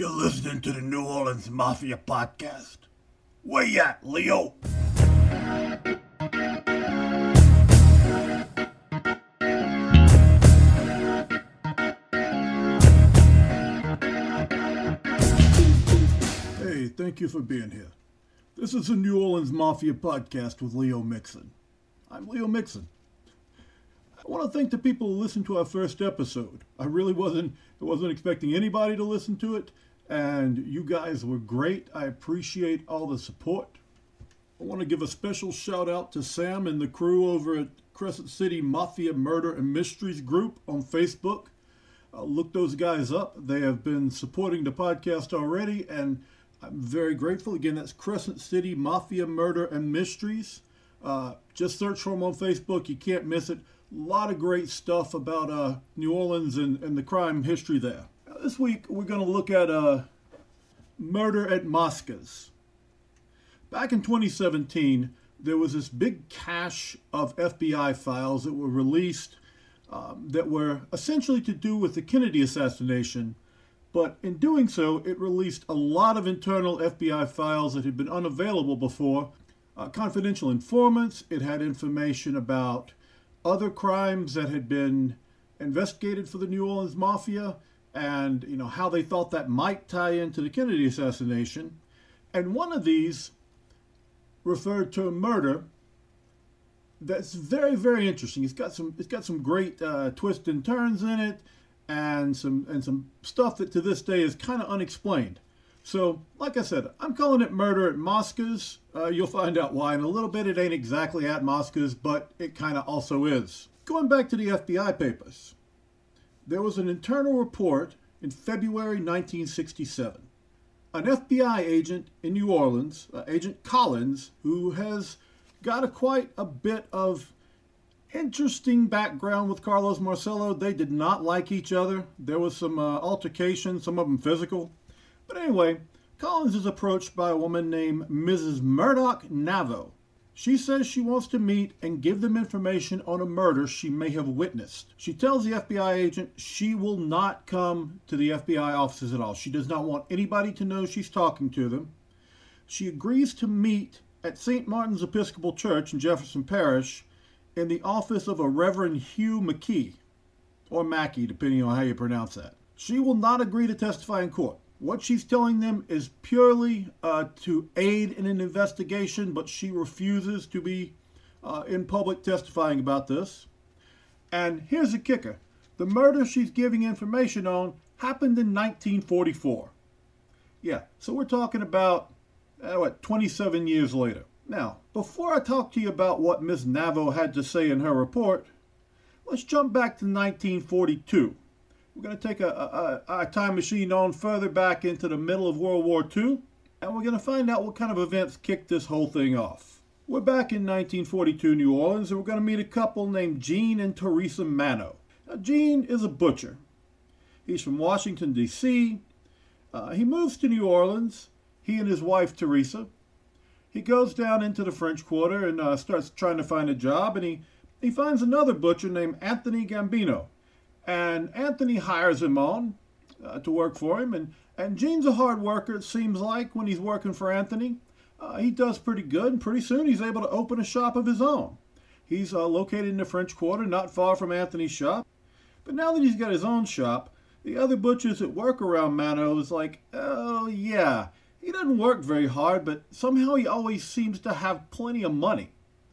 You're listening to the New Orleans Mafia Podcast. Where you at, Leo? Hey, thank you for being here. This is the New Orleans Mafia Podcast with Leo Mixon. I'm Leo Mixon. I want to thank the people who listened to our first episode. I really wasn't wasn't expecting anybody to listen to it, and you guys were great. I appreciate all the support. I want to give a special shout out to Sam and the crew over at Crescent City Mafia Murder and Mysteries group on Facebook. Uh, look those guys up. They have been supporting the podcast already, and I'm very grateful. Again, that's Crescent City Mafia Murder and Mysteries. Uh, just search for them on Facebook. You can't miss it. A lot of great stuff about uh, New Orleans and, and the crime history there. This week, we're going to look at uh, Murder at Moscas. Back in 2017, there was this big cache of FBI files that were released um, that were essentially to do with the Kennedy assassination. But in doing so, it released a lot of internal FBI files that had been unavailable before. Uh, confidential informants, it had information about other crimes that had been investigated for the New Orleans Mafia and you know how they thought that might tie into the Kennedy assassination. And one of these referred to a murder that's very very interesting. It's got some it's got some great uh, twists and turns in it, and some and some stuff that to this day is kind of unexplained. So, like I said, I'm calling it murder at Moscas. Uh, you'll find out why in a little bit. It ain't exactly at Moscas, but it kind of also is. Going back to the FBI papers, there was an internal report in February 1967. An FBI agent in New Orleans, uh, Agent Collins, who has got a quite a bit of interesting background with Carlos Marcello. They did not like each other. There was some uh, altercation, some of them physical. But anyway, Collins is approached by a woman named Mrs. Murdoch Navo. She says she wants to meet and give them information on a murder she may have witnessed. She tells the FBI agent she will not come to the FBI offices at all. She does not want anybody to know she's talking to them. She agrees to meet at St. Martin's Episcopal Church in Jefferson Parish in the office of a Reverend Hugh McKee, or Mackey, depending on how you pronounce that. She will not agree to testify in court. What she's telling them is purely uh, to aid in an investigation, but she refuses to be uh, in public testifying about this. And here's the kicker the murder she's giving information on happened in 1944. Yeah, so we're talking about, uh, what, 27 years later. Now, before I talk to you about what Miss Navo had to say in her report, let's jump back to 1942. We're going to take a, a, a, time machine on further back into the middle of World War II, and we're going to find out what kind of events kicked this whole thing off. We're back in 1942 New Orleans, and we're going to meet a couple named Gene and Teresa Mano. Now, Gene is a butcher. He's from Washington, D.C. Uh, he moves to New Orleans, he and his wife Teresa. He goes down into the French Quarter and uh, starts trying to find a job, and he, he finds another butcher named Anthony Gambino and Anthony hires him on uh, to work for him. And, and Gene's a hard worker, it seems like, when he's working for Anthony. Uh, he does pretty good, and pretty soon he's able to open a shop of his own. He's uh, located in the French Quarter, not far from Anthony's shop. But now that he's got his own shop, the other butchers that work around Mano is like, oh, yeah, he doesn't work very hard, but somehow he always seems to have plenty of money.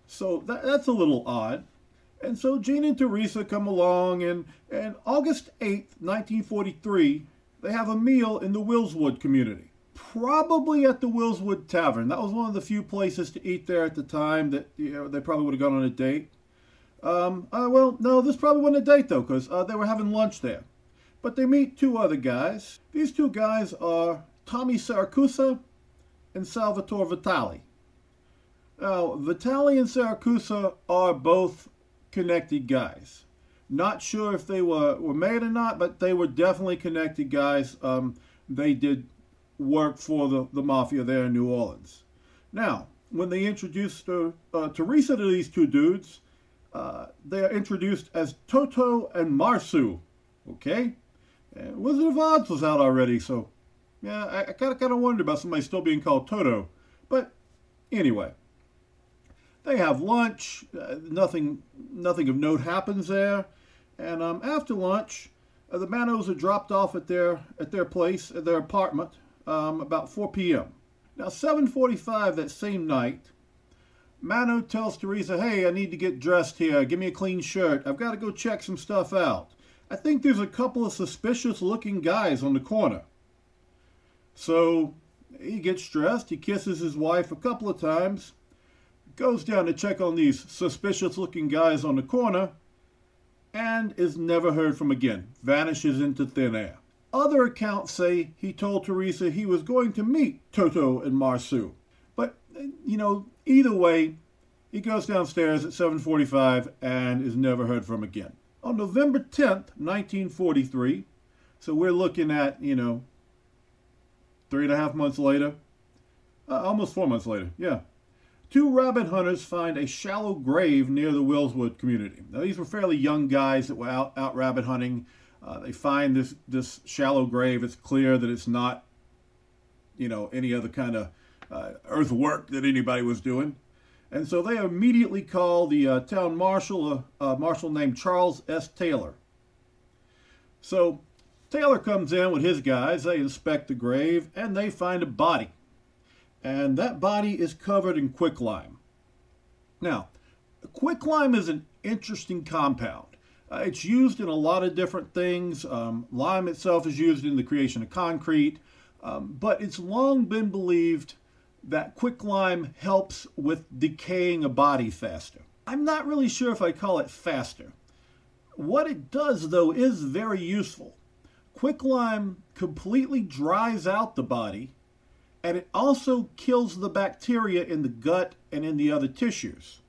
So that, that's a little odd. And so Gene and Teresa come along, and, and August 8th, 1943, they have a meal in the Willswood community. Probably at the Willswood Tavern. That was one of the few places to eat there at the time that you know, they probably would have gone on a date. Um, uh, well, no, this probably wasn't a date, though, because uh, they were having lunch there. But they meet two other guys. These two guys are Tommy Siracusa and Salvatore Vitali. Now, Vitali and Siracusa are both connected guys. Not sure if they were, were made or not, but they were definitely connected guys. Um, they did work for the, the mafia there in New Orleans. Now, when they introduced uh, uh, Teresa to these two dudes, uh, they are introduced as Toto and Marsu. Okay? And Wizard of Oz was out already, so Yeah, I, I kind of wondered about somebody still being called Toto. But anyway, they have lunch. Uh, nothing nothing of note happens there. And um, after lunch, uh, the Manos are dropped off at their at their place, at their apartment, um, about 4 p.m. Now, 7:45 that same night, Mano tells Teresa, "Hey, I need to get dressed here. Give me a clean shirt. I've got to go check some stuff out. I think there's a couple of suspicious-looking guys on the corner." So he gets dressed. He kisses his wife a couple of times. Goes down to check on these suspicious-looking guys on the corner and is never heard from again, vanishes into thin air. Other accounts say he told Teresa he was going to meet Toto and Marsu. But, you know, either way, he goes downstairs at 7.45 and is never heard from again. On November 10th, 1943, so we're looking at, you know, three and a half months later, uh, almost four months later, yeah, Two rabbit hunters find a shallow grave near the Willswood community. Now, these were fairly young guys that were out, out rabbit hunting. Uh, they find this, this shallow grave. It's clear that it's not, you know, any other kind of uh, earthwork that anybody was doing. And so they immediately call the uh, town marshal, a uh, marshal named Charles S. Taylor. So Taylor comes in with his guys. They inspect the grave and they find a body and that body is covered in quicklime. Now, quicklime is an interesting compound. Uh, it's used in a lot of different things. Um, lime itself is used in the creation of concrete, um, but it's long been believed that quicklime helps with decaying a body faster. I'm not really sure if I call it faster. What it does, though, is very useful. Quicklime completely dries out the body and it also kills the bacteria in the gut and in the other tissues.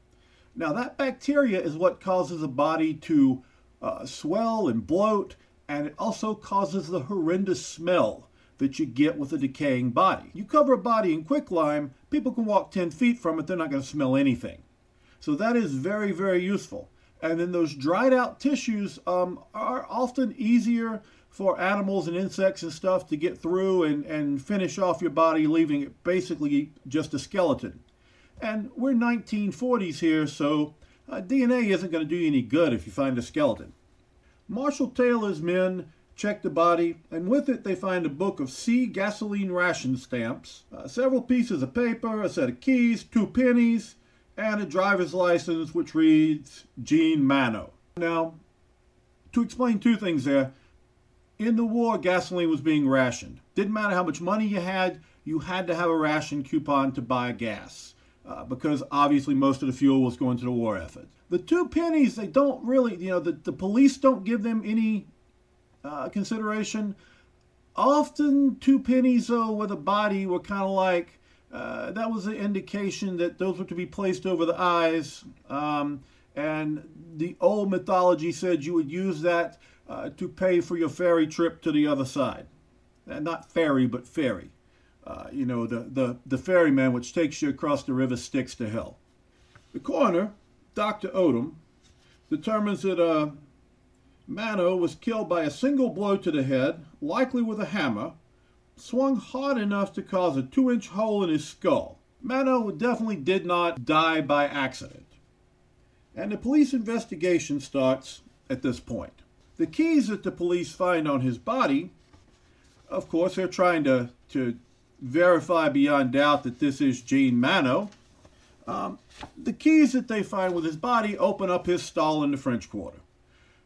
Now, that bacteria is what causes a body to uh, swell and bloat, and it also causes the horrendous smell that you get with a decaying body. You cover a body in quicklime, people can walk 10 feet from it, they're not going to smell anything. So that is very, very useful. And then those dried out tissues um, are often easier for animals and insects and stuff to get through and, and finish off your body, leaving it basically just a skeleton. And we're 1940s here, so uh, DNA isn't going to do you any good if you find a skeleton. Marshall Taylor's men check the body, and with it they find a book of sea gasoline ration stamps, uh, several pieces of paper, a set of keys, two pennies, and a driver's license which reads Gene Mano. Now, to explain two things there, in the war, gasoline was being rationed. Didn't matter how much money you had, you had to have a ration coupon to buy gas. Uh, because obviously most of the fuel was going to the war effort. The two pennies, they don't really, you know, the, the police don't give them any uh, consideration. Often, two pennies, though, with a body were kind of like, uh, that was an indication that those were to be placed over the eyes. Um, and the old mythology said you would use that uh, to pay for your ferry trip to the other side. Uh, not ferry, but ferry. Uh, you know, the, the, the ferryman which takes you across the river Styx to hell. The coroner, Dr. Odom, determines that uh, Mano was killed by a single blow to the head, likely with a hammer, swung hard enough to cause a two inch hole in his skull. Mano definitely did not die by accident. And the police investigation starts at this point. The keys that the police find on his body, of course, they're trying to, to verify beyond doubt that this is Gene Mano. Um, the keys that they find with his body open up his stall in the French Quarter.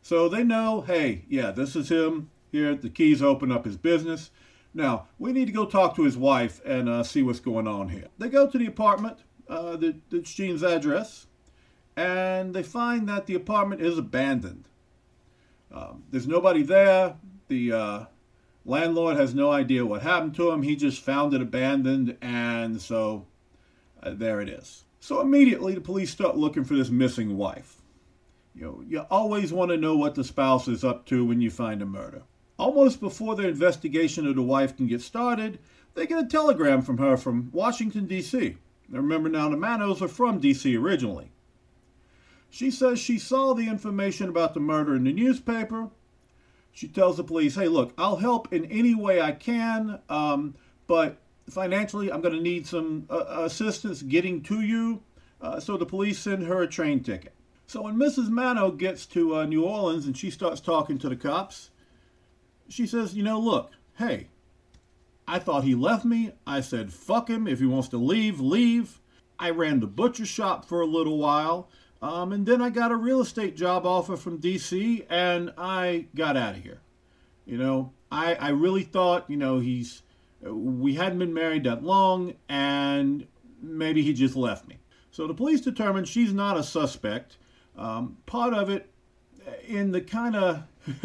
So they know, hey, yeah, this is him. Here, the keys open up his business. Now, we need to go talk to his wife and uh, see what's going on here. They go to the apartment, uh, that, that's Gene's address, and they find that the apartment is abandoned. Um, there's nobody there. The uh, landlord has no idea what happened to him. He just found it abandoned, and so uh, there it is. So immediately the police start looking for this missing wife. You know, you always want to know what the spouse is up to when you find a murder. Almost before their investigation of the wife can get started, they get a telegram from her from Washington, D.C. Now remember now, the Manos are from D.C. originally. She says she saw the information about the murder in the newspaper. She tells the police, hey, look, I'll help in any way I can, um, but financially, I'm going to need some uh, assistance getting to you. Uh, so the police send her a train ticket. So when Mrs. Mano gets to uh, New Orleans and she starts talking to the cops, she says, you know, look, hey, I thought he left me. I said, fuck him. If he wants to leave, leave. I ran the butcher shop for a little while. Um, and then I got a real estate job offer from DC and I got out of here. You know, I, I really thought, you know, he's, we hadn't been married that long and maybe he just left me. So the police determined she's not a suspect. Um, part of it in the kind of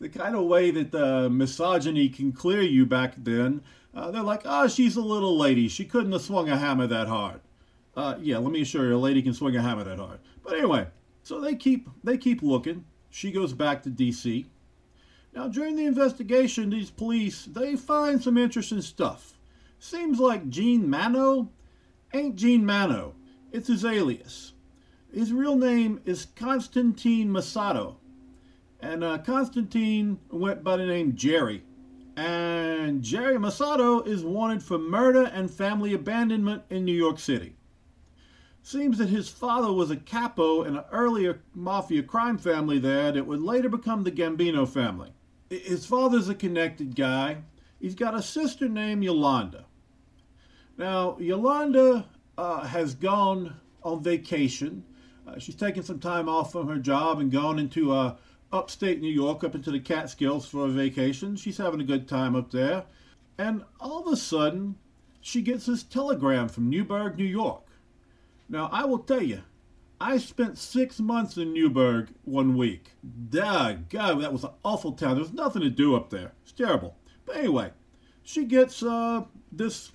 the kind of way that the misogyny can clear you back then. Uh, they're like, oh, she's a little lady. She couldn't have swung a hammer that hard. Uh, yeah, let me assure you, a lady can swing a hammer that hard. But anyway, so they keep they keep looking. She goes back to D.C. Now, during the investigation, these police they find some interesting stuff. Seems like Gene Mano ain't Gene Mano. It's his alias. His real name is Constantine Masato. And uh, Constantine went by the name Jerry. And Jerry Masato is wanted for murder and family abandonment in New York City. Seems that his father was a capo in an earlier mafia crime family there that would later become the Gambino family. His father's a connected guy. He's got a sister named Yolanda. Now, Yolanda uh, has gone on vacation. Uh, she's taken some time off from her job and gone into uh, upstate New York, up into the Catskills for a vacation. She's having a good time up there. And all of a sudden, she gets this telegram from Newburgh, New York. Now, I will tell you, I spent six months in Newburgh one week. Duh, God, that was an awful town. There was nothing to do up there. It's terrible. But anyway, she gets uh, this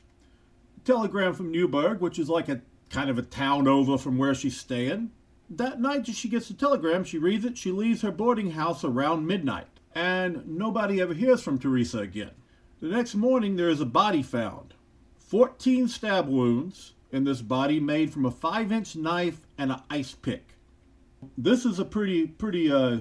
telegram from Newburgh, which is like a kind of a town over from where she's staying. That night she gets the telegram, she reads it, she leaves her boarding house around midnight, and nobody ever hears from Teresa again. The next morning there is a body found. 14 stab wounds, in this body made from a five inch knife and an ice pick. This is a pretty, pretty uh,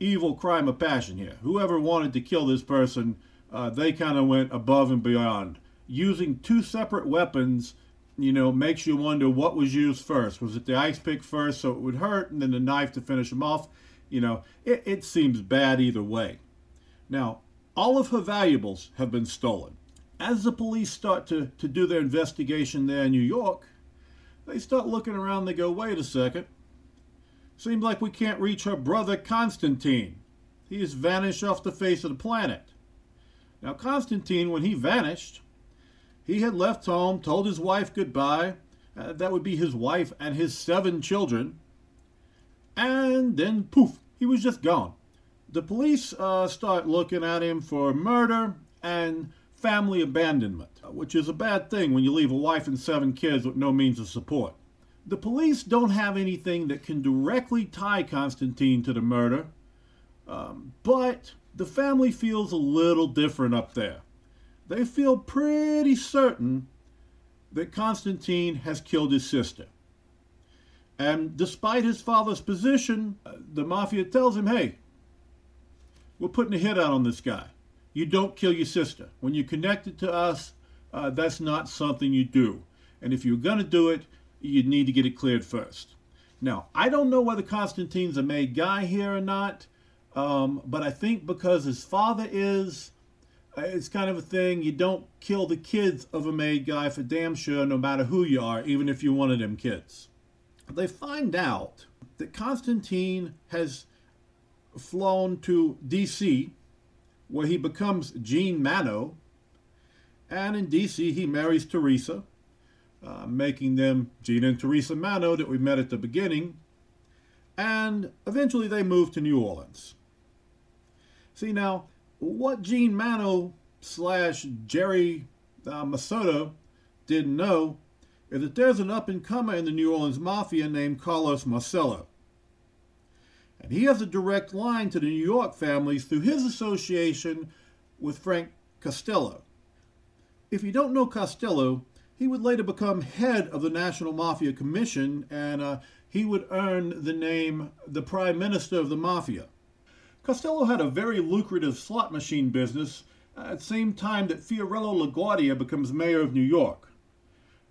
evil crime of passion here. Whoever wanted to kill this person, uh, they kind of went above and beyond. Using two separate weapons, you know, makes you wonder what was used first. Was it the ice pick first so it would hurt, and then the knife to finish him off? You know, it, it seems bad either way. Now, all of her valuables have been stolen as the police start to, to do their investigation there in New York, they start looking around. They go, wait a second. Seems like we can't reach her brother Constantine. He has vanished off the face of the planet. Now, Constantine, when he vanished, he had left home, told his wife goodbye. Uh, that would be his wife and his seven children. And then, poof, he was just gone. The police uh, start looking at him for murder and family abandonment, which is a bad thing when you leave a wife and seven kids with no means of support. The police don't have anything that can directly tie Constantine to the murder, um, but the family feels a little different up there. They feel pretty certain that Constantine has killed his sister. And despite his father's position, the mafia tells him, hey, we're putting a hit out on this guy you don't kill your sister. When you're connected to us, uh, that's not something you do. And if you're going to do it, you need to get it cleared first. Now, I don't know whether Constantine's a made guy here or not, um, but I think because his father is, uh, it's kind of a thing. You don't kill the kids of a made guy for damn sure, no matter who you are, even if you're one of them kids. They find out that Constantine has flown to D.C where he becomes Gene Mano. And in DC, he marries Teresa, uh, making them Gene and Teresa Mano that we met at the beginning. And eventually they move to New Orleans. See now, what Gene Mano slash Jerry uh, Masato didn't know is that there's an up and comer in the New Orleans Mafia named Carlos Marcello. And he has a direct line to the New York families through his association with Frank Costello. If you don't know Costello, he would later become head of the National Mafia Commission and uh, he would earn the name the Prime Minister of the Mafia. Costello had a very lucrative slot machine business at the same time that Fiorello LaGuardia becomes mayor of New York.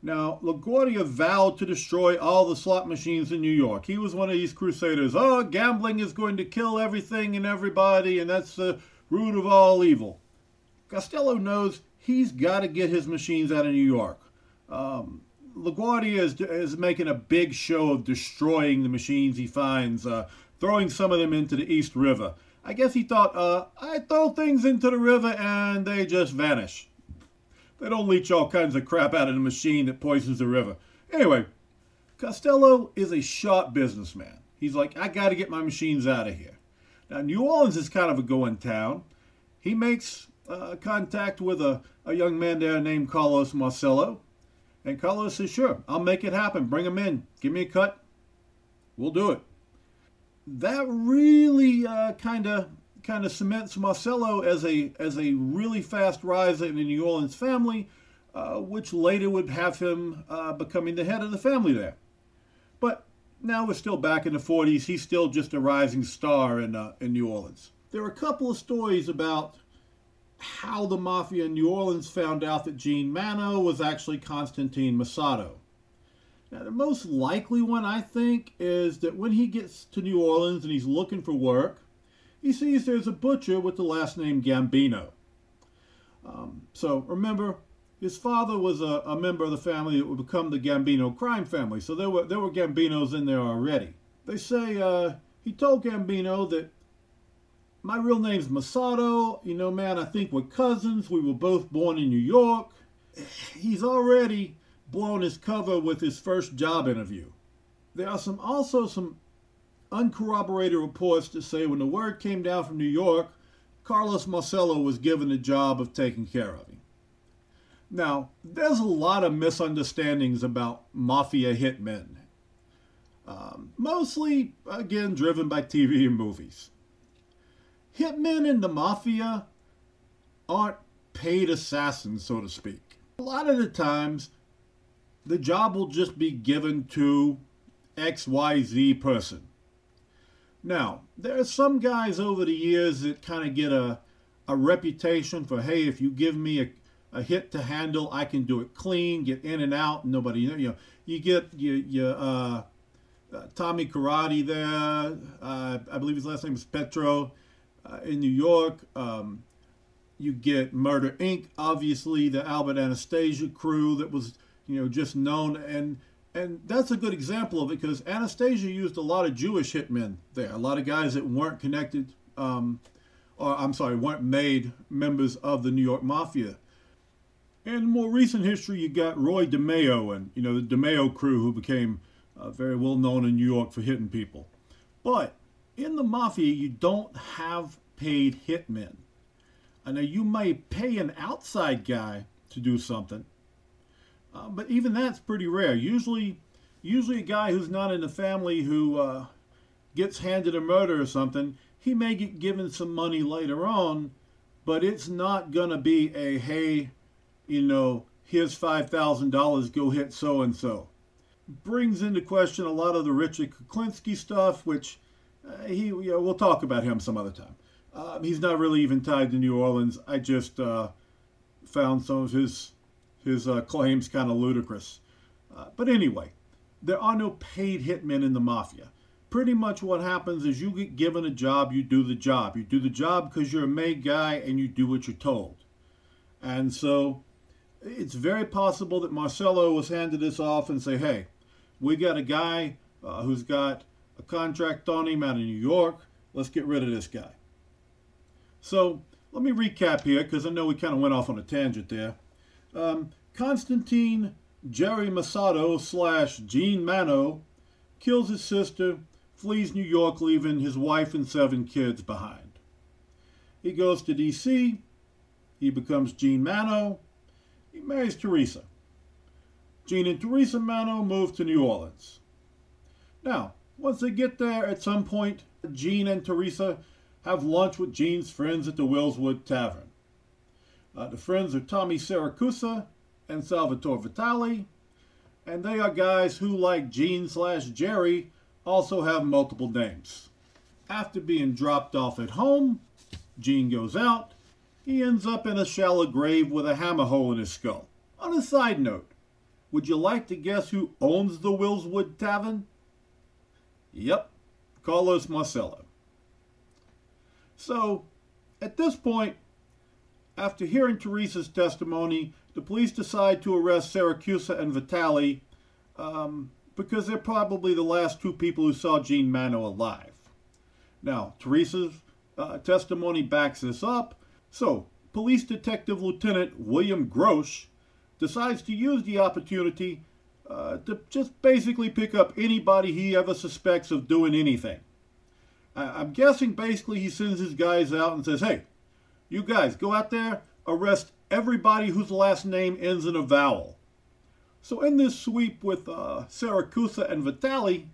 Now, LaGuardia vowed to destroy all the slot machines in New York. He was one of these crusaders. Oh, gambling is going to kill everything and everybody, and that's the root of all evil. Costello knows he's got to get his machines out of New York. Um, LaGuardia is, is making a big show of destroying the machines he finds, uh, throwing some of them into the East River. I guess he thought, uh, I throw things into the river and they just vanish. They don't leach all kinds of crap out of the machine that poisons the river. Anyway, Costello is a sharp businessman. He's like, I got to get my machines out of here. Now, New Orleans is kind of a going town. He makes uh, contact with a, a young man there named Carlos Marcello. And Carlos says, Sure, I'll make it happen. Bring him in. Give me a cut. We'll do it. That really kind of kind of cements Marcello as a as a really fast riser in the New Orleans family, uh, which later would have him uh, becoming the head of the family there. But now we're still back in the 40s. He's still just a rising star in uh, in New Orleans. There are a couple of stories about how the mafia in New Orleans found out that Gene Mano was actually Constantine Masato. Now, the most likely one, I think, is that when he gets to New Orleans and he's looking for work, he sees there's a butcher with the last name Gambino. Um, so remember, his father was a, a, member of the family that would become the Gambino crime family. So there were there were Gambinos in there already. They say uh, he told Gambino that my real name's Masato. You know, man, I think we're cousins. We were both born in New York. He's already blown his cover with his first job interview. There are some also some uncorroborated reports to say when the word came down from New York, Carlos Marcello was given the job of taking care of him. Now, there's a lot of misunderstandings about mafia hitmen. Um, mostly, again, driven by TV and movies. Hitmen in the mafia aren't paid assassins, so to speak. A lot of the times, the job will just be given to XYZ person. Now, there are some guys over the years that kind of get a, a reputation for, hey, if you give me a, a hit to handle, I can do it clean, get in and out, nobody, you know, you get you, you uh, uh, Tommy Karate there, uh, I believe his last name is Petro, uh, in New York. Um, you get Murder Inc., obviously, the Albert Anastasia crew that was, you know, just known and and that's a good example of it because Anastasia used a lot of Jewish hitmen there, a lot of guys that weren't connected, um, or I'm sorry, weren't made members of the New York Mafia. In more recent history, you got Roy DeMeo and you know the DeMeo crew, who became uh, very well known in New York for hitting people. But in the mafia, you don't have paid hitmen. I know you may pay an outside guy to do something, uh, but even that's pretty rare. Usually, usually a guy who's not in the family who uh, gets handed a murder or something, he may get given some money later on, but it's not gonna be a hey, you know, here's five thousand dollars, go hit so and so. Brings into question a lot of the Richard Kuklinski stuff, which uh, he, you know, we'll talk about him some other time. Um, he's not really even tied to New Orleans. I just uh, found some of his his uh, claims kind of ludicrous. Uh, but anyway, there are no paid hitmen in the mafia. Pretty much what happens is you get given a job, you do the job. You do the job because you're a made guy and you do what you're told. And so it's very possible that Marcello was handed this off and say, hey, we got a guy uh, who's got a contract on him out of New York. Let's get rid of this guy. So let me recap here because I know we kind of went off on a tangent there. Um, Constantine Jerry Masato slash Gene Mano kills his sister, flees New York, leaving his wife and seven kids behind. He goes to D.C., he becomes Gene Mano, he marries Teresa. Gene and Teresa Mano move to New Orleans. Now, once they get there, at some point, Gene and Teresa have lunch with Gene's friends at the Willswood Tavern. Uh, the friends are Tommy Siracusa and Salvatore Vitali, and they are guys who, like Gene slash Jerry, also have multiple names. After being dropped off at home, Gene goes out. He ends up in a shallow grave with a hammer hole in his skull. On a side note, would you like to guess who owns the Willswood Tavern? Yep, Carlos Marcello. So, at this point, after hearing Teresa's testimony, the police decide to arrest Siracusa and Vitali um, because they're probably the last two people who saw Gene Mano alive. Now, Teresa's uh, testimony backs this up, so Police Detective Lieutenant William Grosh decides to use the opportunity uh, to just basically pick up anybody he ever suspects of doing anything. I- I'm guessing basically he sends his guys out and says, hey, you guys go out there, arrest everybody whose last name ends in a vowel. So in this sweep with uh, Siracusa and Vitali,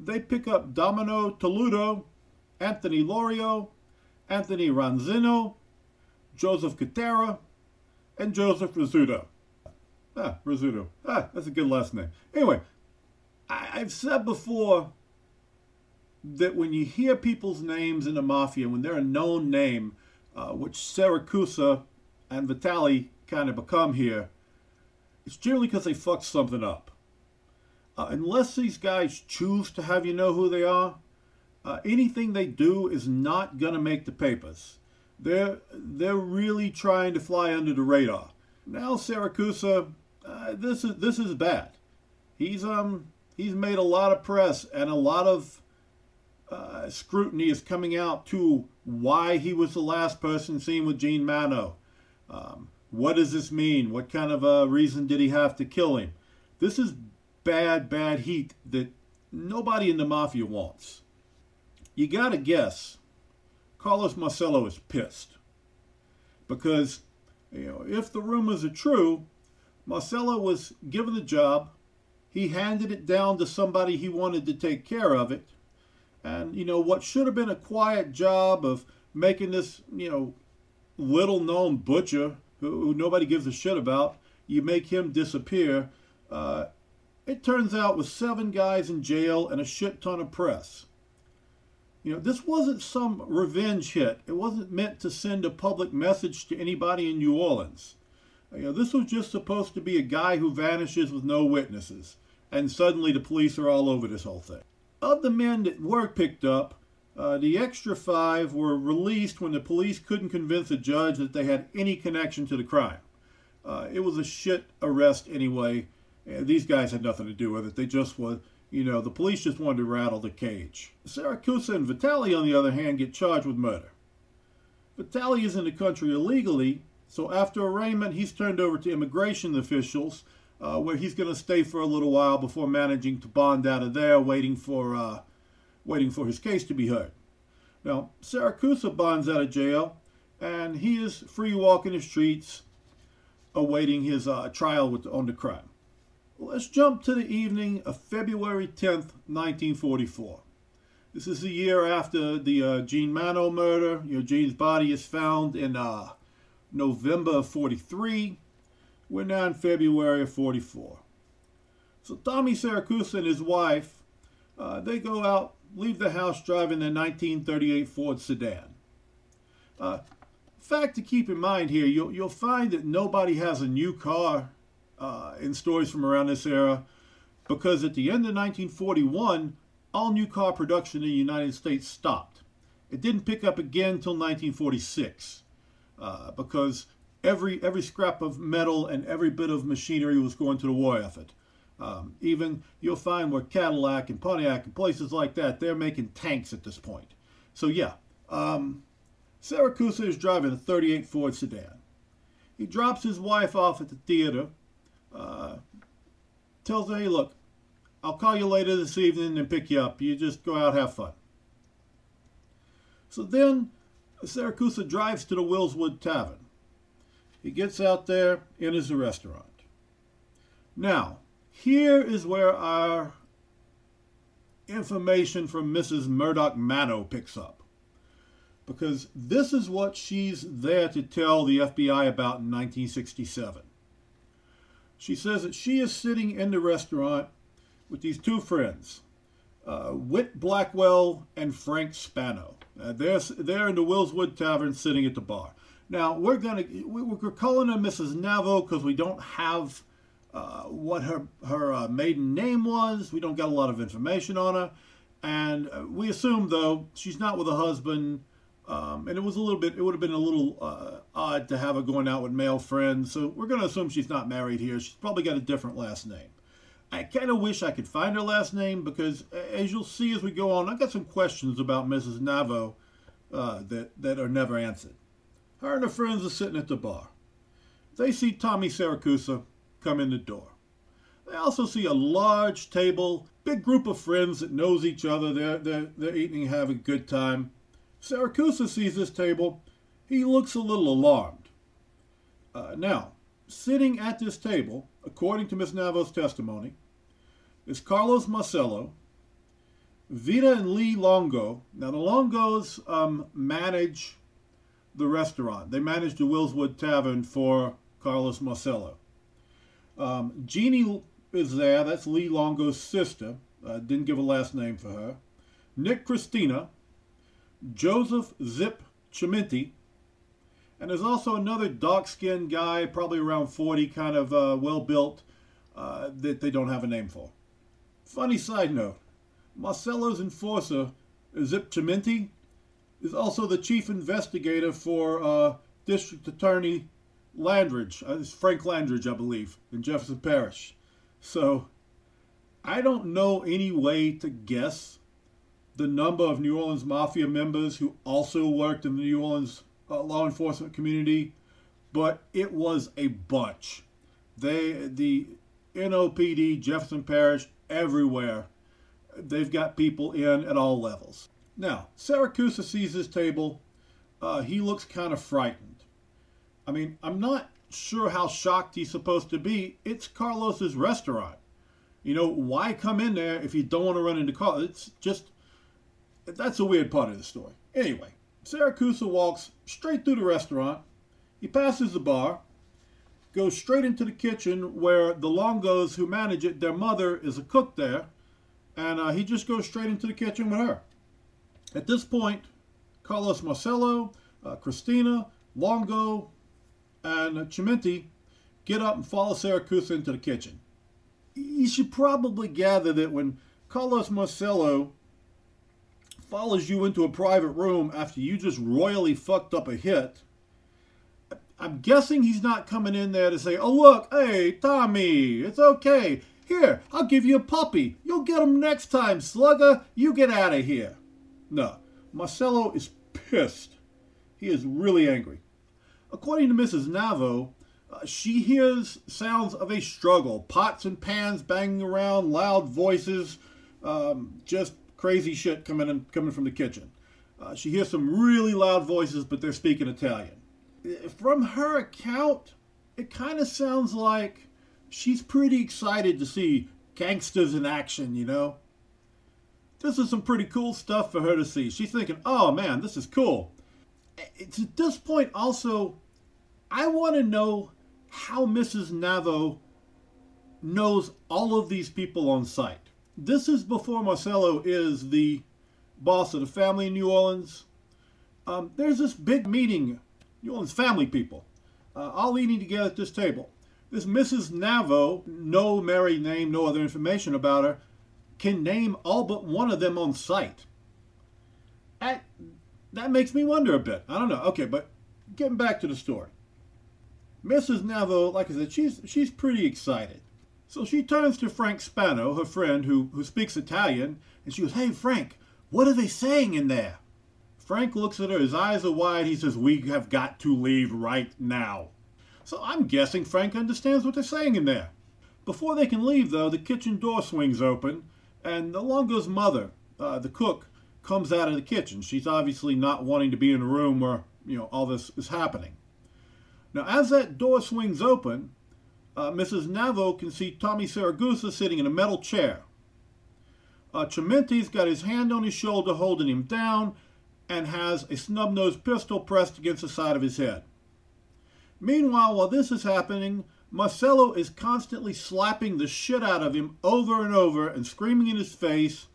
they pick up Domino Toludo, Anthony Lorio, Anthony Ronzino, Joseph Catera, and Joseph Rizzuto. Ah, Rizzuto. Ah, that's a good last name. Anyway, I- I've said before that when you hear people's names in the mafia, when they're a known name, uh, which Siracusa and Vitali kind of become here, it's generally because they fucked something up. Uh, unless these guys choose to have you know who they are, uh, anything they do is not going to make the papers. They're, they're really trying to fly under the radar. Now Siracusa, uh, this is this is bad. He's um he's made a lot of press and a lot of uh, scrutiny is coming out to why he was the last person seen with Gene Mano. Um, what does this mean? What kind of a reason did he have to kill him? This is bad, bad heat that nobody in the mafia wants. You gotta guess, Carlos Marcello is pissed because you know if the rumors are true, Marcello was given the job. He handed it down to somebody he wanted to take care of it. And, you know, what should have been a quiet job of making this, you know, little known butcher who, who nobody gives a shit about, you make him disappear. Uh, it turns out with seven guys in jail and a shit ton of press. You know, this wasn't some revenge hit. It wasn't meant to send a public message to anybody in New Orleans. You know, this was just supposed to be a guy who vanishes with no witnesses, and suddenly the police are all over this whole thing. Of the men that were picked up, uh, the extra five were released when the police couldn't convince a judge that they had any connection to the crime. Uh, it was a shit arrest anyway. These guys had nothing to do with it. They just were, you know, the police just wanted to rattle the cage. Siracusa and Vitali, on the other hand, get charged with murder. Vitali is in the country illegally, so after arraignment, he's turned over to immigration officials, uh, where he's going to stay for a little while before managing to bond out of there, waiting for uh, waiting for his case to be heard. Now, Siracusa bonds out of jail, and he is free walking the streets, awaiting his uh, trial with, on the crime. Let's jump to the evening of February 10th, 1944. This is the year after the uh, Gene Mano murder. Gene's body is found in uh, November of 43. We're now in February of 44. So Tommy Siracusa and his wife, uh, they go out, leave the house driving their 1938 Ford sedan. Uh, fact to keep in mind here, you'll, you'll find that nobody has a new car uh, in stories from around this era because at the end of 1941, all new car production in the United States stopped. It didn't pick up again until 1946 uh, because every every scrap of metal and every bit of machinery was going to the war effort. Um, even you'll find where Cadillac and Pontiac and places like that, they're making tanks at this point. So yeah, um, Siracusa is driving a 38 Ford sedan. He drops his wife off at the theater, uh, tells her, hey, look, I'll call you later this evening and pick you up. You just go out, have fun. So then Siracusa drives to the Willswood Tavern. He gets out there, enters the restaurant. Now, here is where our information from Mrs. Murdoch Mano picks up. Because this is what she's there to tell the FBI about in 1967. She says that she is sitting in the restaurant with these two friends, uh, Whit Blackwell and Frank Spano. Uh, they're, they're in the Willswood Tavern sitting at the bar. Now, we're to, we're calling her Mrs. Navo because we don't have uh, what her, her uh, maiden name was. We don't get a lot of information on her. And uh, we assume, though, she's not with a husband. Um, and it was a little bit, it would have been a little uh, odd to have her going out with male friends. So we're to assume she's not married here. She's probably got a different last name. I kind of wish I could find her last name because, as you'll see as we go on, I've got some questions about Mrs. Navo uh, that, that are never answered. Her and her friends are sitting at the bar. They see Tommy Siracusa come in the door. They also see a large table, big group of friends that knows each other. They're, they're, they're eating having a good time. Siracusa sees this table. He looks a little alarmed. Uh, now, sitting at this table, according to Miss Navo's testimony, is Carlos Marcello, Vita and Lee Longo. Now, the Longos um, manage the restaurant. They manage the Willswood Tavern for Carlos Marcello. Um, Jeannie is there. That's Lee Longo's sister. Uh, didn't give a last name for her. Nick Christina, Joseph Zip Chimenti, and there's also another dark-skinned guy, probably around 40, kind of uh, well-built, uh, that they don't have a name for. Funny side note, Marcello's enforcer, Zip Chimenti, is also the chief investigator for uh, District Attorney Langridge. Uh, it's Frank Langridge, I believe, in Jefferson Parish. So I don't know any way to guess the number of New Orleans Mafia members who also worked in the New Orleans uh, law enforcement community, but it was a bunch. They, the NOPD, Jefferson Parish, everywhere, they've got people in at all levels. Now, Siracusa sees this table. Uh, he looks kind of frightened. I mean, I'm not sure how shocked he's supposed to be. It's Carlos's restaurant. You know, why come in there if you don't want to run into Carlos? It's just that's a weird part of the story. Anyway, Siracusa walks straight through the restaurant. He passes the bar, goes straight into the kitchen where the Longos who manage it, their mother is a cook there, and uh, he just goes straight into the kitchen with her. At this point, Carlos Marcello, uh, Christina, Longo, and Chimenti get up and follow Siracusa into the kitchen. You should probably gather that when Carlos Marcello follows you into a private room after you just royally fucked up a hit. I'm guessing he's not coming in there to say, oh, look, hey, Tommy, it's okay. Here, I'll give you a puppy. You'll get him next time, slugger. You get out of here. No, Marcello is pissed. He is really angry. According to Mrs. Navo, uh, she hears sounds of a struggle, pots and pans banging around, loud voices, um, just crazy shit coming in, coming from the kitchen. Uh, she hears some really loud voices, but they're speaking Italian. From her account, it kind of sounds like she's pretty excited to see gangsters in action, you know? This is some pretty cool stuff for her to see. She's thinking, oh man, this is cool. It's at this point also, I want to know how Mrs. Navo knows all of these people on site this is before Marcello is the boss of the family in New Orleans. Um, there's this big meeting, New Orleans family people, uh, all eating together at this table. This Mrs. Navo, no married name, no other information about her, can name all but one of them on site. That, that makes me wonder a bit. I don't know. Okay, but getting back to the story. Mrs. Navo, like I said, she's she's pretty excited. So she turns to Frank Spano, her friend who, who speaks Italian, and she goes, Hey, Frank, what are they saying in there? Frank looks at her, his eyes are wide. He says, We have got to leave right now. So I'm guessing Frank understands what they're saying in there. Before they can leave, though, the kitchen door swings open, and the Longo's mother, uh, the cook, comes out of the kitchen. She's obviously not wanting to be in a room where, you know, all this is happening. Now, as that door swings open, uh, Mrs. Navo can see Tommy Siracusa sitting in a metal chair. Uh, Chimenti's got his hand on his shoulder holding him down and has a snub-nosed pistol pressed against the side of his head. Meanwhile, while this is happening, Marcello is constantly slapping the shit out of him over and over and screaming in his face,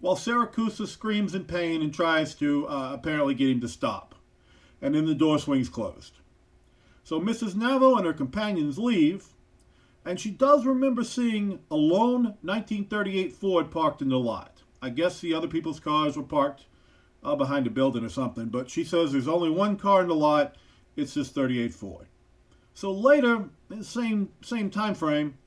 while Siracusa screams in pain and tries to uh, apparently get him to stop. And then the door swings closed. So Mrs. Navo and her companions leave, and she does remember seeing a lone 1938 Ford parked in the lot. I guess the other people's cars were parked uh, behind a building or something, but she says there's only one car in the lot. It's this 38 Ford. So later, in the same same time frame,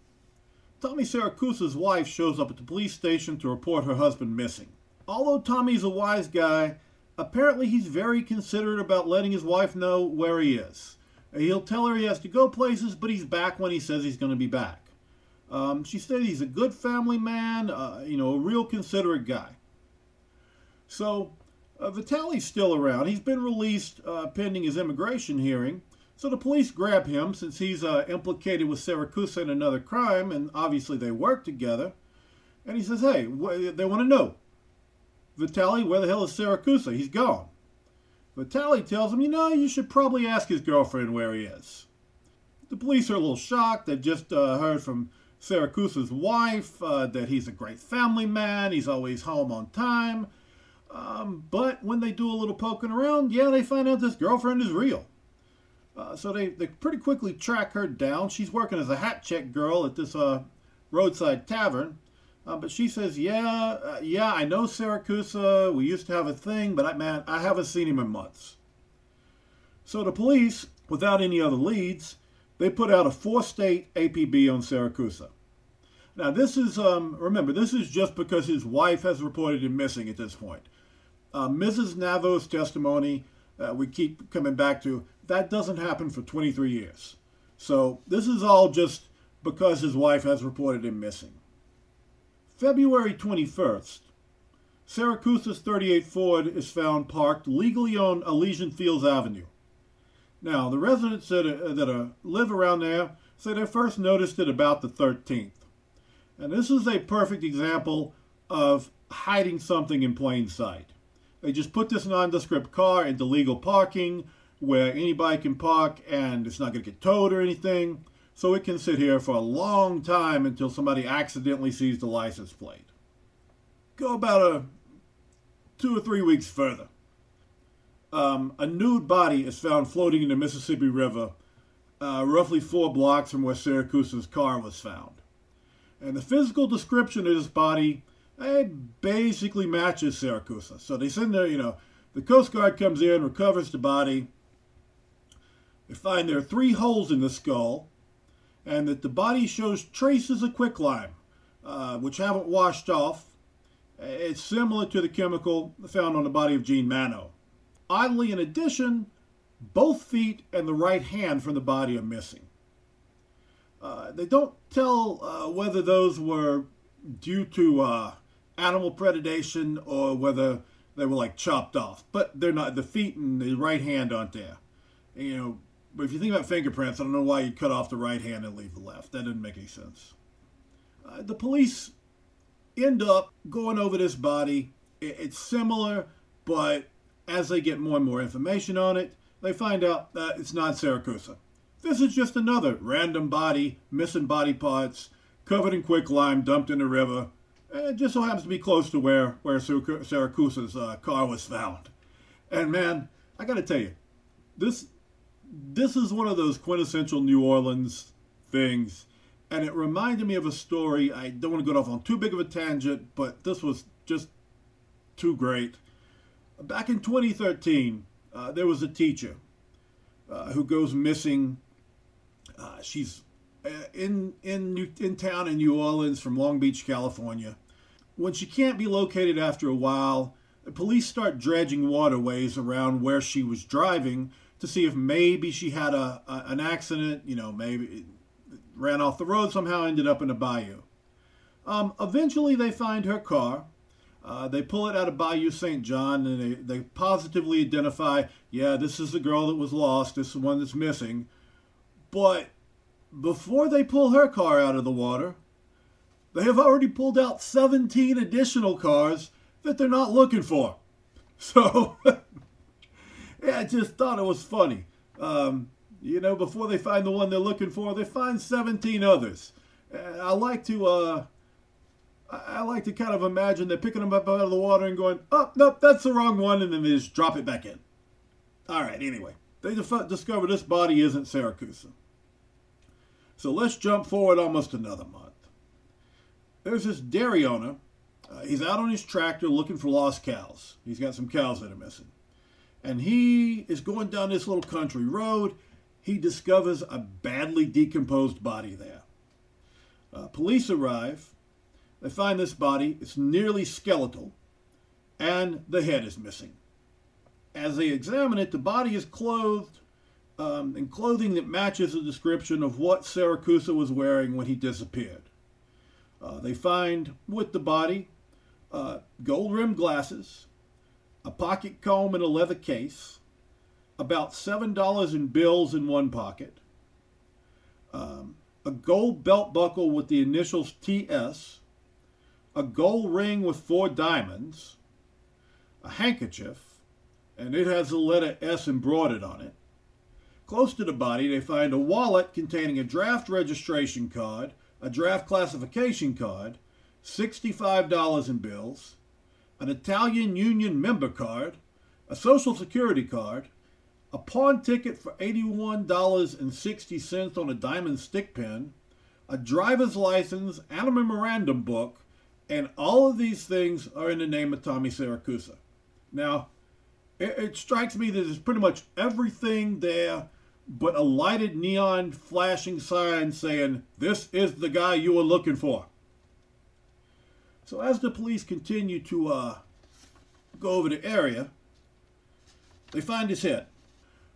Tommy Siracusa's wife shows up at the police station to report her husband missing. Although Tommy's a wise guy, apparently he's very considerate about letting his wife know where he is. He'll tell her he has to go places, but he's back when he says he's going to be back. Um, she said he's a good family man, uh, you know, a real considerate guy. So, uh, Vitali's still around. He's been released uh, pending his immigration hearing, so the police grab him since he's uh, implicated with Siracusa in another crime, and obviously they work together. And he says, hey, wh- they want to know. Vitali, where the hell is Siracusa? He's gone. Vitali tells him, you know, you should probably ask his girlfriend where he is. The police are a little shocked. They've just uh, heard from Siracusa's wife uh, that he's a great family man. He's always home on time. Um, but when they do a little poking around, yeah, they find out this girlfriend is real. Uh, so they, they pretty quickly track her down. She's working as a hat check girl at this uh, roadside tavern. Uh, but she says, yeah, uh, yeah, I know Siracusa. We used to have a thing, but I, man, I haven't seen him in months. So the police, without any other leads, they put out a four-state APB on Siracusa. Now this is, um, remember, this is just because his wife has reported him missing at this point. Uh, Mrs. Navo's testimony, uh, we keep coming back to, that doesn't happen for 23 years. So this is all just because his wife has reported him missing. February 21st, Siracusa's 38 Ford is found parked legally on Elysian Fields Avenue. Now, the residents that, uh, that uh, live around there say they first noticed it about the 13th. And this is a perfect example of hiding something in plain sight. They just put this nondescript car into legal parking where anybody can park and it's not going to get towed or anything. So it can sit here for a long time until somebody accidentally sees the license plate. Go about a two or three weeks further. Um, a nude body is found floating in the Mississippi River, uh, roughly four blocks from where Siracusa's car was found. And the physical description of this body it basically matches Siracusa. So they send there, you know, the Coast Guard comes in, recovers the body. They find there are three holes in the skull, and that the body shows traces of quicklime, uh, which haven't washed off. It's similar to the chemical found on the body of Gene Mano. Oddly, in addition, both feet and the right hand from the body are missing. Uh, they don't tell uh, whether those were due to uh, animal predation or whether they were like chopped off. But they're not. The feet and the right hand aren't there. You know, but if you think about fingerprints, I don't know why you'd cut off the right hand and leave the left. That didn't make any sense. Uh, the police end up going over this body. It's similar, but as they get more and more information on it, they find out that it's not Siracusa. This is just another random body, missing body parts, covered in quicklime, dumped in the river. It just so happens to be close to where, where Siracusa's uh, car was found. And man, I got to tell you, this this is one of those quintessential New Orleans things. And it reminded me of a story. I don't want to go off on too big of a tangent, but this was just too great. Back in 2013, uh, there was a teacher uh, who goes missing. Uh, she's in in in town in New Orleans from Long Beach, California. When she can't be located after a while, the police start dredging waterways around where she was driving to see if maybe she had a, a an accident, you know, maybe ran off the road somehow, ended up in a bayou. Um, eventually, they find her car. Uh, they pull it out of Bayou St. John and they, they positively identify, yeah, this is the girl that was lost. This is the one that's missing. But before they pull her car out of the water, they have already pulled out 17 additional cars that they're not looking for. So yeah, I just thought it was funny. Um, you know, before they find the one they're looking for, they find 17 others. I like to uh, I, like to kind of imagine they're picking them up out of the water and going, oh, nope, that's the wrong one, and then they just drop it back in. All right, anyway, they discover this body isn't Siracusa. So let's jump forward almost another month. There's this dairy owner. Uh, he's out on his tractor looking for lost cows. He's got some cows that are missing. And he is going down this little country road. He discovers a badly decomposed body there. Uh, police arrive. They find this body. It's nearly skeletal, and the head is missing. As they examine it, the body is clothed um, in clothing that matches the description of what Siracusa was wearing when he disappeared. Uh, they find with the body uh, gold rimmed glasses, a pocket comb in a leather case, about $7 in bills in one pocket, um, a gold belt buckle with the initials TS, a gold ring with four diamonds, a handkerchief, and it has the letter S embroidered on it. Close to the body, they find a wallet containing a draft registration card, a draft classification card, $65 in bills, an Italian Union member card, a Social Security card, a pawn ticket for $81.60 on a diamond stick pin, a driver's license, and a memorandum book, and all of these things are in the name of Tommy Siracusa. Now, it, it strikes me that there's pretty much everything there but a lighted neon flashing sign saying, This is the guy you were looking for. So as the police continue to uh, go over the area, they find his head.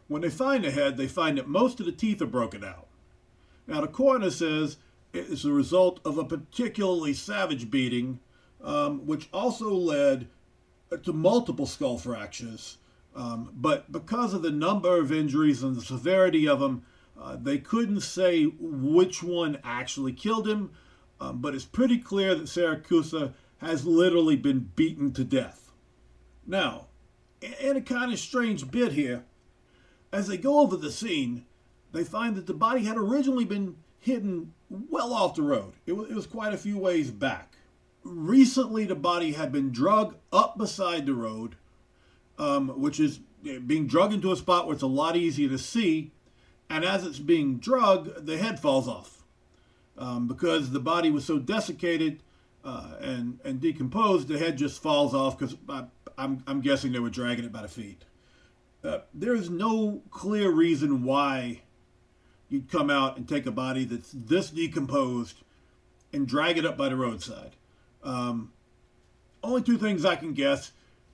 When they find the head, they find that most of the teeth are broken out. Now, the coroner says it's the result of a particularly savage beating, um, which also led to multiple skull fractures. Um, but because of the number of injuries and the severity of them, uh, they couldn't say which one actually killed him. Um, but it's pretty clear that Siracusa has literally been beaten to death. Now, in a kind of strange bit here, as they go over the scene, they find that the body had originally been hidden well off the road. It was, it was quite a few ways back. Recently, the body had been drug up beside the road, um, which is eh, being drug into a spot where it's a lot easier to see. And as it's being drugged, the head falls off um, because the body was so desiccated uh, and and decomposed. The head just falls off because I'm I'm guessing they were dragging it by the feet. Uh, there is no clear reason why you'd come out and take a body that's this decomposed and drag it up by the roadside. Um, only two things I can guess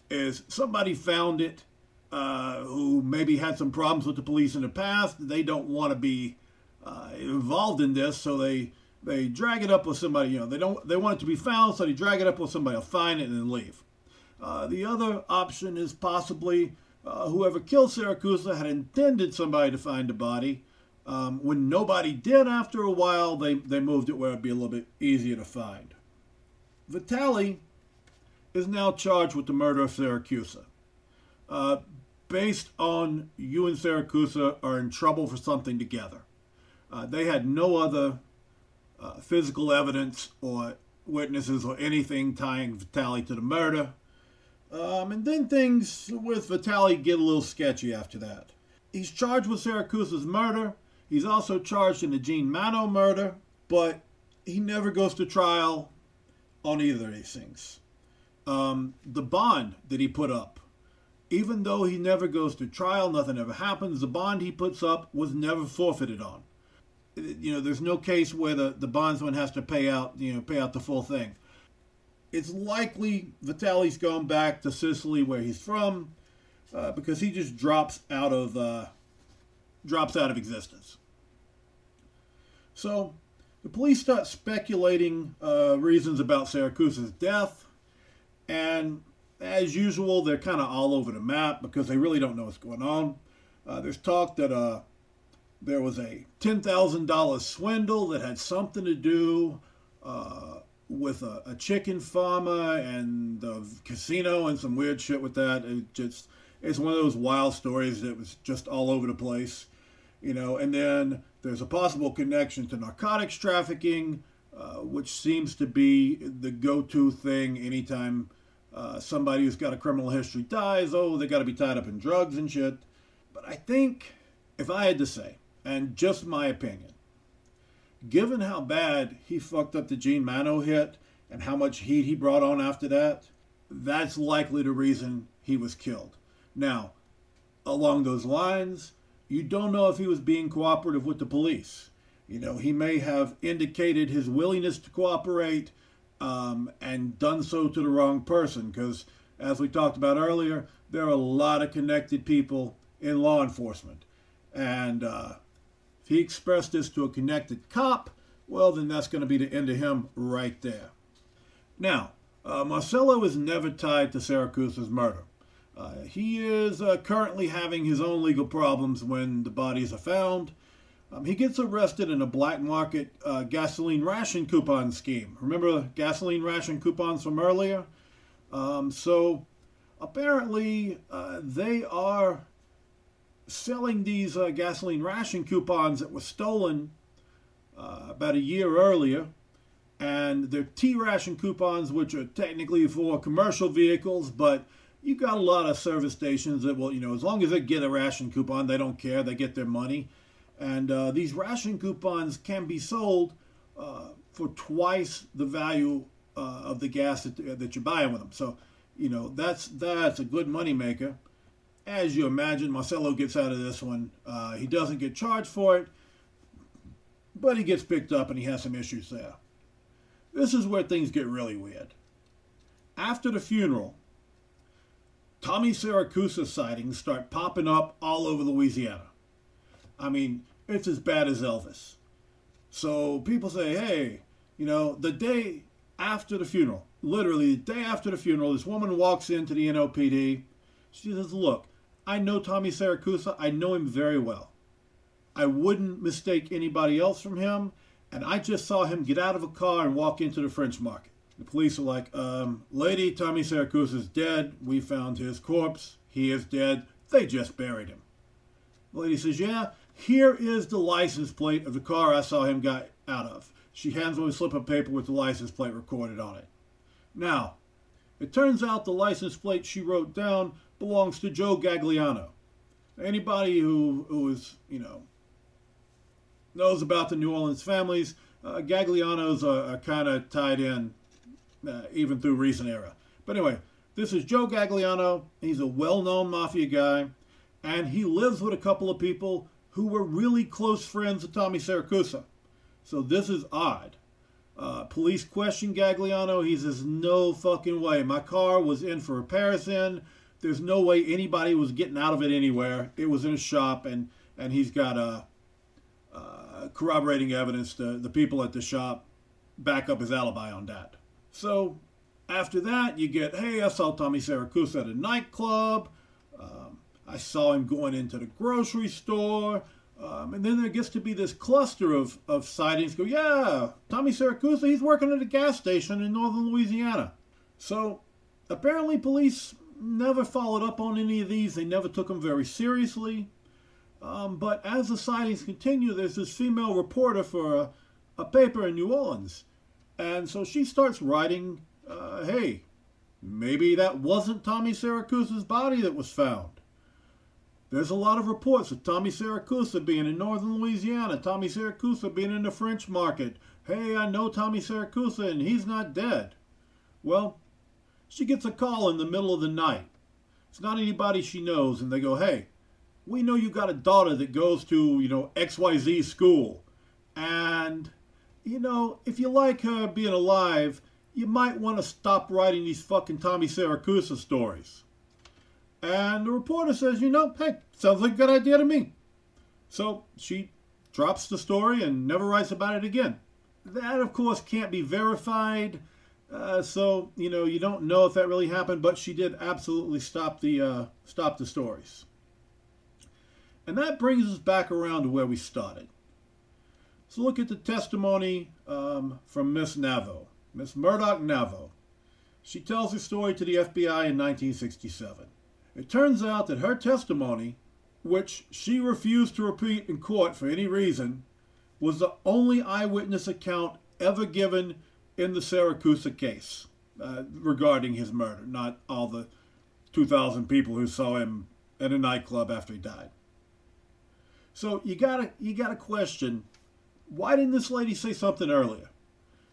is somebody found it uh, who maybe had some problems with the police in the past. They don't want to be uh, involved in this, so they they drag it up with somebody. You know, they don't they want it to be found, so they drag it up with somebody, find it, and then leave. Uh, the other option is possibly uh, whoever killed Siracusa had intended somebody to find the body. Um, when nobody did after a while, they, they moved it where it'd be a little bit easier to find. Vitali is now charged with the murder of Siracusa. Uh, based on you and Siracusa are in trouble for something together. Uh, they had no other uh, physical evidence or witnesses or anything tying Vitali to the murder. Um, and then things with Vitali get a little sketchy after that. He's charged with Siracusa's murder. He's also charged in the Gene Mano murder, but he never goes to trial on either of these things. Um, the bond that he put up, even though he never goes to trial, nothing ever happens, the bond he puts up was never forfeited on. You know, there's no case where the, the bondsman has to pay out, you know, pay out the full thing it's likely Vitali's gone back to Sicily, where he's from, uh, because he just drops out of uh, drops out of existence. So the police start speculating uh, reasons about Siracusa's death, and as usual, they're kind of all over the map because they really don't know what's going on. Uh, there's talk that uh, there was a $10,000 swindle that had something to do uh, with a, a, chicken farmer and the casino and some weird shit with that. It just it's one of those wild stories that was just all over the place, you know. And then there's a possible connection to narcotics trafficking uh, which seems to be the go to thing anytime uh, somebody who's got a criminal history dies. Oh, they got to be tied up in drugs and shit. But I think, if I had to say, and just my opinion, given how bad he fucked up the Gene Mano hit and how much heat he brought on after that, that's likely the reason he was killed. Now, along those lines, you don't know if he was being cooperative with the police. You know, he may have indicated his willingness to cooperate um, and done so to the wrong person because, as we talked about earlier, there are a lot of connected people in law enforcement. And uh, if he expressed this to a connected cop, well, then that's going to be the end of him right there. Now, uh, Marcello is never tied to Siracusa's murder. Uh, he is uh, currently having his own legal problems when the bodies are found. Um, he gets arrested in a black market uh, gasoline ration coupon scheme. Remember gasoline ration coupons from earlier? Um, so apparently uh, they are selling these uh, gasoline ration coupons that were stolen uh, about a year earlier. And they're T ration coupons, which are technically for commercial vehicles, but you got a lot of service stations that will, you know, as long as they get a ration coupon, they don't care. They get their money. And uh, these ration coupons can be sold uh, for twice the value uh, of the gas that, that you're buying with them. So, you know, that's that's a good money maker. As you imagine, Marcello gets out of this one. Uh, he doesn't get charged for it, but he gets picked up and he has some issues there. This is where things get really weird. After the funeral, Tommy Siracusa sightings start popping up all over Louisiana. I mean, it's as bad as Elvis. So people say, hey, you know, the day after the funeral, literally the day after the funeral, this woman walks into the NOPD. She says, look, I know Tommy Siracusa. I know him very well. I wouldn't mistake anybody else from him. And I just saw him get out of a car and walk into the French market. The police are like, um, lady, Tommy Siracusa is dead. We found his corpse. He is dead. They just buried him. The lady says, Yeah, here is the license plate of the car I saw him get out of. She hands me a slip of paper with the license plate recorded on it. Now, it turns out the license plate she wrote down belongs to Joe Gagliano. Anybody who, who is, you know, knows about the New Orleans families, uh, Gaglianos are, are kind of tied in uh, even through recent era. But anyway, this is Joe Gagliano. He's a well-known mafia guy and he lives with a couple of people who were really close friends of Tommy Siracusa. So this is odd. Uh, police question Gagliano. He says, No fucking way. My car was in for repairs in. There's no way anybody was getting out of it anywhere. It was in a shop, and, and he's got uh, uh, corroborating evidence. To, the people at the shop back up his alibi on that. So after that, you get, Hey, I saw Tommy Siracusa at a nightclub. I saw him going into the grocery store. Um, and then there gets to be this cluster of, of sightings. Go, yeah, Tommy Siracusa, he's working at a gas station in northern Louisiana. So apparently, police never followed up on any of these. They never took them very seriously. Um, but as the sightings continue, there's this female reporter for a, a paper in New Orleans. And so she starts writing, uh, hey, maybe that wasn't Tommy Siracusa's body that was found. There's a lot of reports of Tommy Siracusa being in northern Louisiana, Tommy Siracusa being in the French market. Hey, I know Tommy Siracusa and he's not dead. Well, she gets a call in the middle of the night. It's not anybody she knows, and they go, Hey, we know you got a daughter that goes to, you know, XYZ school. And, you know, if you like her being alive, you might want to stop writing these fucking Tommy Siracusa stories. And the reporter says, you know, hey, sounds like a good idea to me. So she drops the story and never writes about it again. That, of course, can't be verified. Uh, so you know you don't know if that really happened, but she did absolutely stop the uh, stop the stories. And that brings us back around to where we started. So look at the testimony um, from Miss Navo, Miss Murdoch Navo. She tells her story to the FBI in 1967. It turns out that her testimony, which she refused to repeat in court for any reason, was the only eyewitness account ever given in the Siracusa case uh, regarding his murder, not all the 2,000 people who saw him at a nightclub after he died. So you gotta you gotta question why didn't this lady say something earlier?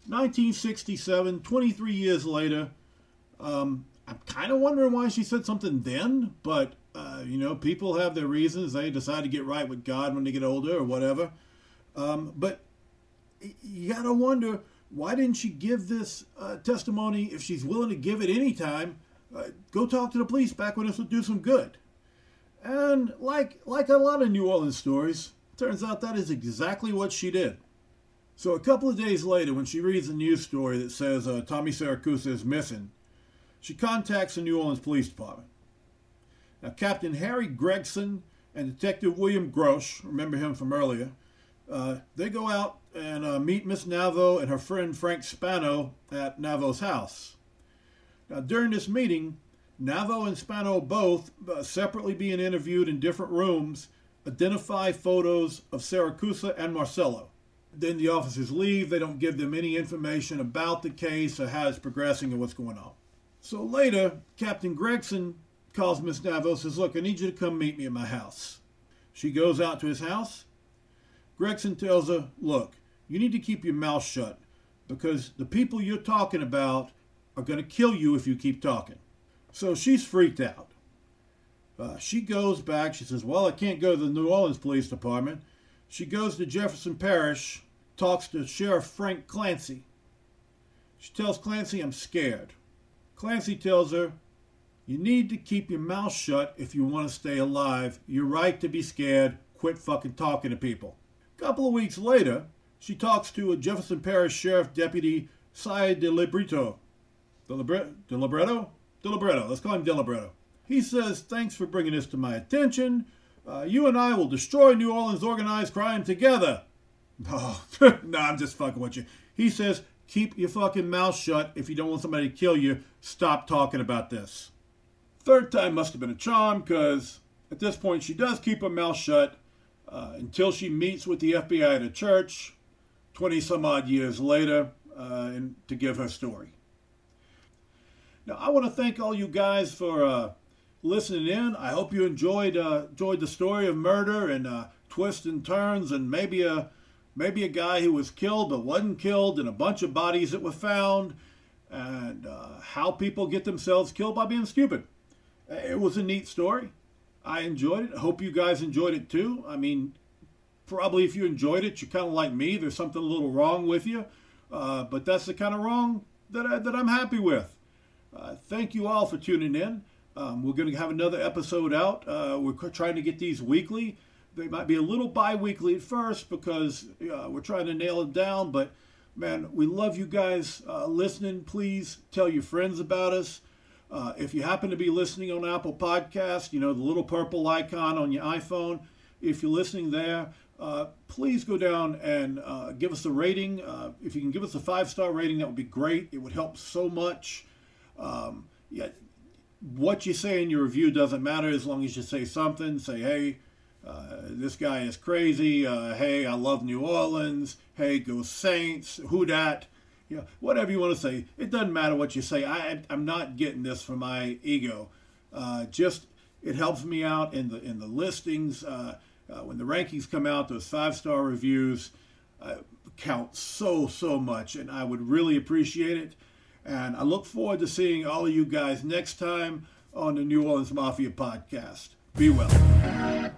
1967, 23 years later. Um, I'm kind of wondering why she said something then, but uh, you know, people have their reasons. They decide to get right with God when they get older or whatever. Um, but you gotta wonder why didn't she give this uh, testimony if she's willing to give it anytime? Uh, go talk to the police back when this would do some good. And like like a lot of New Orleans stories, turns out that is exactly what she did. So a couple of days later, when she reads a news story that says uh, Tommy Siracusa is missing, she contacts the New Orleans Police Department. Now, Captain Harry Gregson and Detective William Grosh, remember him from earlier, uh, they go out and uh, meet Miss Navo and her friend Frank Spano at Navo's house. Now, during this meeting, Navo and Spano both, uh, separately being interviewed in different rooms, identify photos of Siracusa and Marcello. Then the officers leave. They don't give them any information about the case or how it's progressing or what's going on. So later, Captain Gregson calls Miss Navo, says, Look, I need you to come meet me at my house. She goes out to his house. Gregson tells her, Look, you need to keep your mouth shut because the people you're talking about are going to kill you if you keep talking. So she's freaked out. Uh, she goes back. She says, Well, I can't go to the New Orleans Police Department. She goes to Jefferson Parish, talks to Sheriff Frank Clancy. She tells Clancy, I'm scared. Clancy tells her, You need to keep your mouth shut if you want to stay alive. You're right to be scared. Quit fucking talking to people. A couple of weeks later, she talks to a Jefferson Parish Sheriff Deputy Cy DeLibretto. Delibretto? Delibretto? Delibretto. Let's call him Delibretto. He says, Thanks for bringing this to my attention. Uh, you and I will destroy New Orleans organized crime together. Oh, no, I'm just fucking with you. He says, Keep your fucking mouth shut. If you don't want somebody to kill you, stop talking about this. Third time must have been a charm because at this point she does keep her mouth shut uh, until she meets with the FBI at a church 20 some odd years later uh, and to give her story. Now, I want to thank all you guys for uh, listening in. I hope you enjoyed uh, enjoyed the story of murder and uh, twists and turns and maybe a maybe a guy who was killed but wasn't killed, and a bunch of bodies that were found, and uh, how people get themselves killed by being stupid. It was a neat story. I enjoyed it. I hope you guys enjoyed it too. I mean, probably if you enjoyed it, you're kind of like me. There's something a little wrong with you, uh, but that's the kind of wrong that, I, that I'm happy with. Uh, thank you all for tuning in. Um, we're going to have another episode out. Uh, we're trying to get these weekly. They might be a little bi weekly at first because uh, we're trying to nail it down. But man, we love you guys uh, listening. Please tell your friends about us. Uh, if you happen to be listening on Apple Podcast, you know, the little purple icon on your iPhone, if you're listening there, uh, please go down and uh, give us a rating. Uh, if you can give us a five star rating, that would be great. It would help so much. Um, yeah, what you say in your review doesn't matter as long as you say something. Say, hey, uh, this guy is crazy. Uh, hey, I love New Orleans. Hey, go Saints. Who dat? You know, whatever you want to say. It doesn't matter what you say. I, I'm not getting this for my ego. Uh, just it helps me out in the in the listings uh, uh, when the rankings come out. Those five star reviews count so so much, and I would really appreciate it. And I look forward to seeing all of you guys next time on the New Orleans Mafia podcast. Be well.